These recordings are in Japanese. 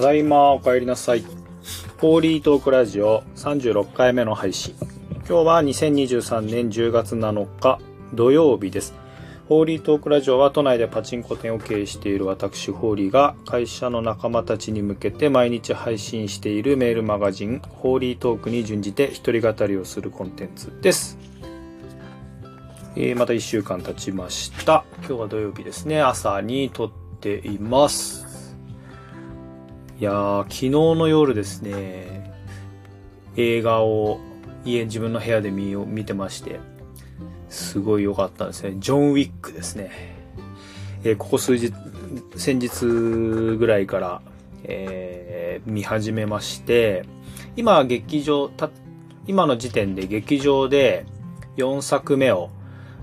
ただいま、お帰りなさい。ホーリートークラジオ36回目の配信。今日は2023年10月7日土曜日です。ホーリートークラジオは都内でパチンコ店を経営している私ホーリーが会社の仲間たちに向けて毎日配信しているメールマガジンホーリートークに準じて一人語りをするコンテンツです。えーまた1週間経ちました。今日は土曜日ですね。朝に撮っています。いやー、昨日の夜ですね、映画を家、自分の部屋で見見てまして、すごい良かったですね。ジョン・ウィックですね。えーここ数日、先日ぐらいから、えー見始めまして、今劇場、た、今の時点で劇場で4作目を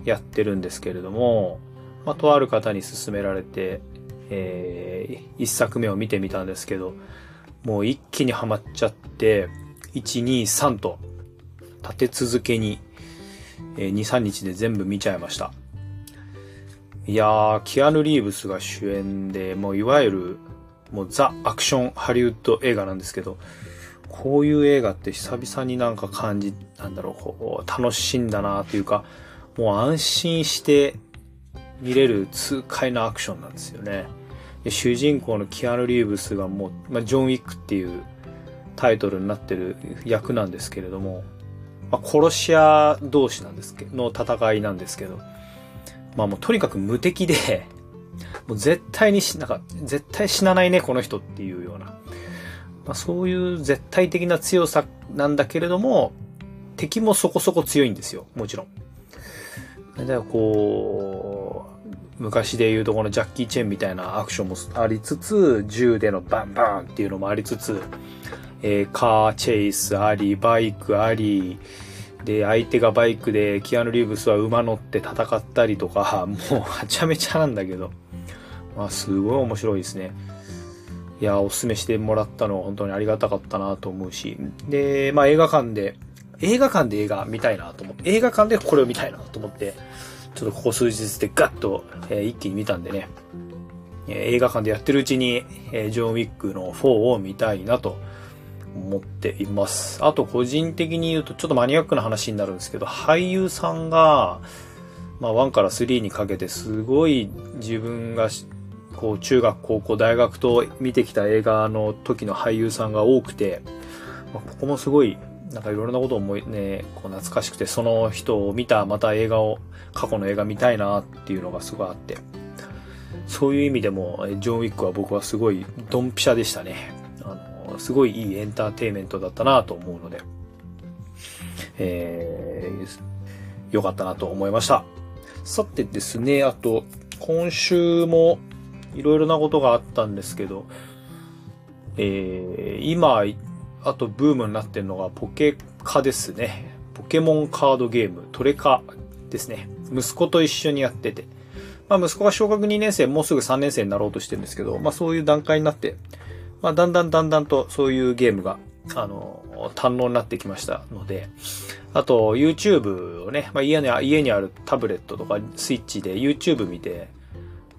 やってるんですけれども、まあ、とある方に勧められて、えー、1作目を見てみたんですけど、もう一気にハマっちゃって、1、2、3と立て続けに、えー2、3日で全部見ちゃいました。いやー、キアヌ・リーブスが主演で、もういわゆる、もうザ・アクションハリウッド映画なんですけど、こういう映画って久々になんか感じ、なんだろう、こう、楽しんだなというか、もう安心して見れる痛快なアクションなんですよね。主人公のキアヌ・リーブスがもう、まあ、ジョン・ウィックっていうタイトルになってる役なんですけれども、まあ、殺し屋同士なんですけど、の戦いなんですけど、まあもうとにかく無敵で、もう絶対にし、なんか、絶対死なないね、この人っていうような。まあそういう絶対的な強さなんだけれども、敵もそこそこ強いんですよ、もちろん。だからこう、昔で言うとこのジャッキー・チェンみたいなアクションもありつつ、銃でのバンバンっていうのもありつつ、えーカーチェイスあり、バイクあり、で、相手がバイクで、キアヌ・リーブスは馬乗って戦ったりとか、もうはちゃめちゃなんだけど、まあすごい面白いですね。いや、おすすめしてもらったのは本当にありがたかったなと思うし、で、まあ映画館で、映画館で映画見たいなと思って、映画館でこれを見たいなと思って、ちょっとここ数日でガッと、え一気に見たんでね、え映画館でやってるうちに、えジョン・ウィックの4を見たいなと思っています。あと個人的に言うとちょっとマニアックな話になるんですけど、俳優さんが、まあ1から3にかけてすごい自分がこう中学、高校、大学と見てきた映画の時の俳優さんが多くて、まあここもすごいなんかいろいろなことを思いね、こう懐かしくて、その人を見たまた映画を、過去の映画見たいなっていうのがすごいあって、そういう意味でも、ジョン・ウィックは僕はすごいドンピシャでしたね。あの、すごいいいエンターテイメントだったなと思うので、えー、よかったなと思いました。さてですね、あと、今週もいろいろなことがあったんですけど、えー、今、あとブームになってるのがポケカですね。ポケモンカードゲーム、トレカですね。息子と一緒にやってて。まあ息子が小学2年生、もうすぐ3年生になろうとしてるんですけど、まあそういう段階になって、まあだんだんだんだんとそういうゲームが、あの、堪能になってきましたので、あと YouTube をね、まあ家に家にあるタブレットとかスイッチで YouTube 見て、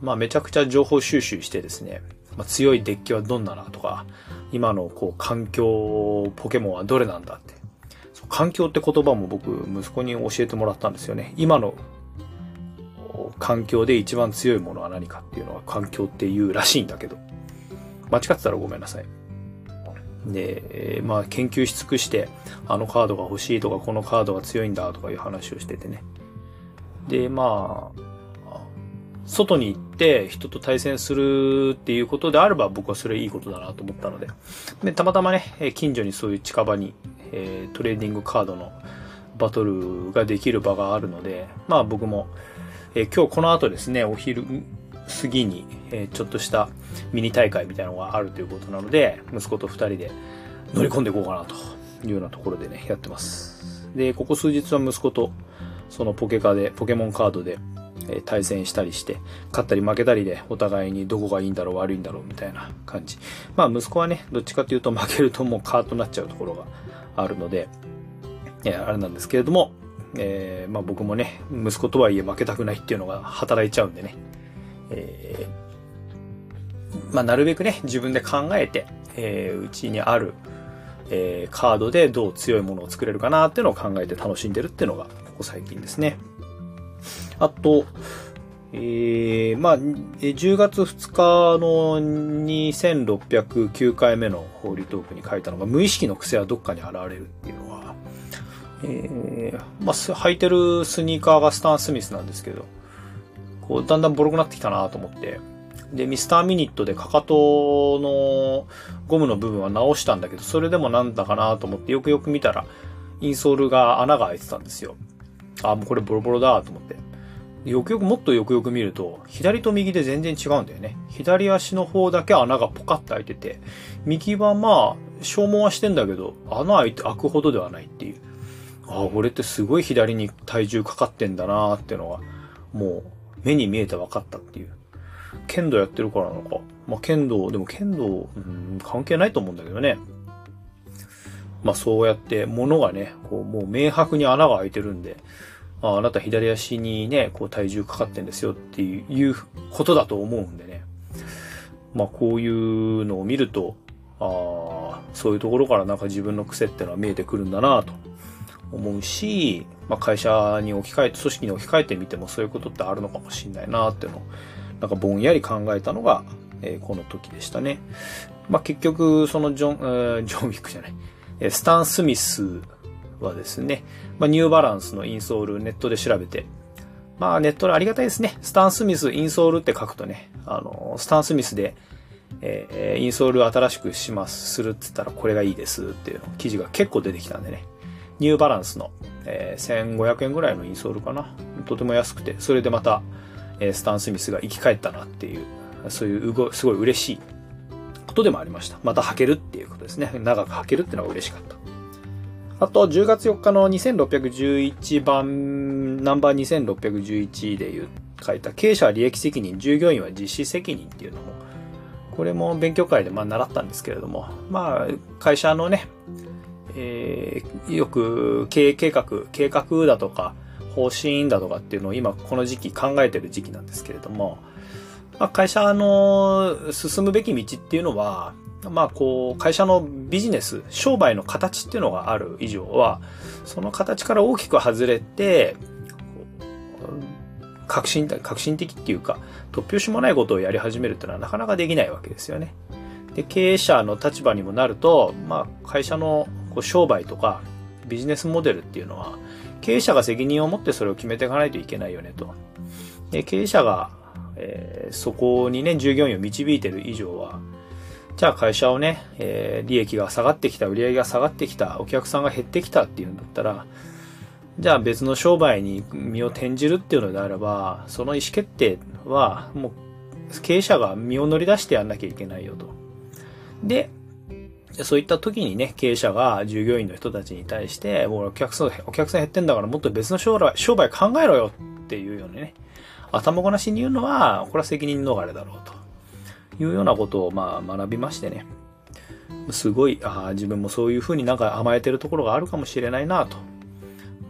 まあめちゃくちゃ情報収集してですね、まあ、強いデッキはどんななとか、今のこう環境ポケモンはどれなんだって。環境って言葉も僕、息子に教えてもらったんですよね。今の環境で一番強いものは何かっていうのは環境っていうらしいんだけど。間違ってたらごめんなさい。で、まあ研究し尽くして、あのカードが欲しいとか、このカードが強いんだとかいう話をしててね。で、まあ、外に行って人と対戦するっていうことであれば僕はそれいいことだなと思ったので。で、たまたまね、近所にそういう近場に、えートレーディングカードのバトルができる場があるので、まあ僕も、えー今日この後ですね、お昼過ぎに、えーちょっとしたミニ大会みたいなのがあるということなので、息子と二人で乗り込んでいこうかなというようなところでね、やってます。で、ここ数日は息子とそのポケカで、ポケモンカードで、え対戦したりして、勝ったり負けたりで、お互いにどこがいいんだろう悪いんだろうみたいな感じ。まあ息子はね、どっちかというと負けるともうカートになっちゃうところがあるので、えあれなんですけれども、えーまあ僕もね、息子とはいえ負けたくないっていうのが働いちゃうんでね、えーまあなるべくね、自分で考えて、えー、うちにある、えー、カードでどう強いものを作れるかなっていうのを考えて楽しんでるっていうのが、ここ最近ですね。あと、えー、まあ、10月2日の2609回目のホーリートークに書いたのが、無意識の癖はどっかに現れるっていうのは、えー、まあ、履いてるスニーカーがスタン・スミスなんですけど、こう、だんだんボロくなってきたなと思って、で、ミスターミニットでかかとのゴムの部分は直したんだけど、それでもなんだかなと思ってよくよく見たら、インソールが穴が開いてたんですよ。あ、もうこれボロボロだと思って。よくよくもっとよくよく見ると、左と右で全然違うんだよね。左足の方だけ穴がポカッと開いてて、右はまあ、消耗はしてんだけど、穴開いて開くほどではないっていう。ああ、俺ってすごい左に体重かかってんだなーっていうのが、もう目に見えて分かったっていう。剣道やってるからなのか。まあ、剣道、でも剣道、うん、関係ないと思うんだけどね。まあ、そうやって物がね、こう、もう明白に穴が開いてるんで、ああなた左足にね、こう体重かかってんですよっていうことだと思うんでね。まあこういうのを見ると、ああ、そういうところからなんか自分の癖ってのは見えてくるんだなと思うし、まあ会社に置き換えて、組織に置き換えてみてもそういうことってあるのかもしれないなっていうのを、なんかぼんやり考えたのが、えー、この時でしたね。まあ結局、そのジョン、えー、ジョンウィックじゃない、スタン・スミスはですね、まあ、ニューバランスのインソールネットで調べて、まあネットでありがたいですね。スタンスミスインソールって書くとね、あの、スタンスミスで、えー、インソール新しくします、するって言ったらこれがいいですっていう記事が結構出てきたんでね。ニューバランスの、えー、1500円ぐらいのインソールかな。とても安くて、それでまた、えー、スタンスミスが生き返ったなっていう、そういう、すごい嬉しいことでもありました。また履けるっていうことですね。長く履けるっていうのが嬉しかった。あと、10月4日の2611番、ナンバー2611で言う、書いた、経営者は利益責任、従業員は実施責任っていうのも、これも勉強会でまあ習ったんですけれども、まあ、会社のね、えー、よく経営計画、計画だとか、方針だとかっていうのを今この時期考えてる時期なんですけれども、まあ、会社の進むべき道っていうのは、まあこう、会社のビジネス、商売の形っていうのがある以上は、その形から大きく外れて、革新、革新的っていうか、突拍子もないことをやり始めるっていうのはなかなかできないわけですよね。で、経営者の立場にもなると、まあ会社のこう商売とかビジネスモデルっていうのは、経営者が責任を持ってそれを決めていかないといけないよねと。で、経営者が、えー、そこにね、従業員を導いてる以上は、じゃあ会社をね、えー、利益が下がってきた、売り上げが下がってきた、お客さんが減ってきたっていうんだったら、じゃあ別の商売に身を転じるっていうのであれば、その意思決定はもう経営者が身を乗り出してやんなきゃいけないよと。で、そういった時にね、経営者が従業員の人たちに対して、もうお客さん、お客さん減ってんだからもっと別の商売商売考えろよっていうようにね、頭ごなしに言うのは、これは責任逃れだろうと。いうようなことをまあ学びましてね。すごい、あ自分もそういうふうになんか甘えてるところがあるかもしれないなと。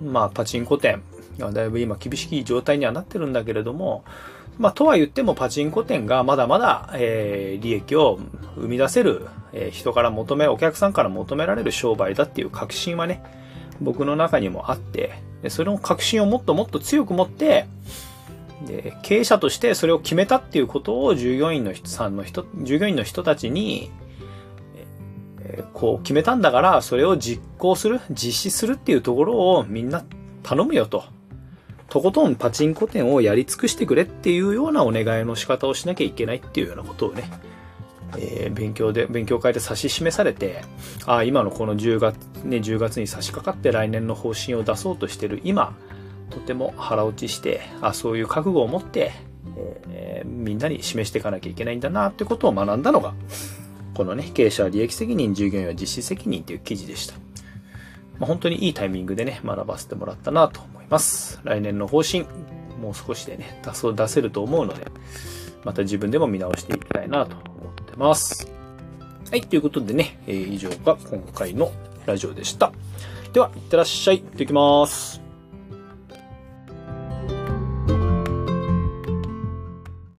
まあ、パチンコ店、だいぶ今厳しい状態にはなってるんだけれども、まあ、とは言ってもパチンコ店がまだまだ、えー、利益を生み出せる、えー、人から求め、お客さんから求められる商売だっていう確信はね、僕の中にもあって、それの確信をもっともっと強く持って、で、経営者としてそれを決めたっていうことを従業員の人さんの人、従業員の人たちに、こう決めたんだからそれを実行する、実施するっていうところをみんな頼むよと。とことんパチンコ店をやり尽くしてくれっていうようなお願いの仕方をしなきゃいけないっていうようなことをね、えー、勉強で、勉強会で指し示されて、ああ、今のこの10月、ね、10月に差し掛かって来年の方針を出そうとしてる今、とても腹落ちして、あそういう覚悟を持って、えー、みんなに示していかなきゃいけないんだなってことを学んだのが、このね、経営者は利益責任、従業員は実施責任という記事でした。まあ、本当にいいタイミングでね、学ばせてもらったなと思います。来年の方針、もう少しでね、出そう、出せると思うので、また自分でも見直していきたいなと思ってます。はい、ということでね、えー、以上が今回のラジオでした。では、いってらっしゃい。行ってきます。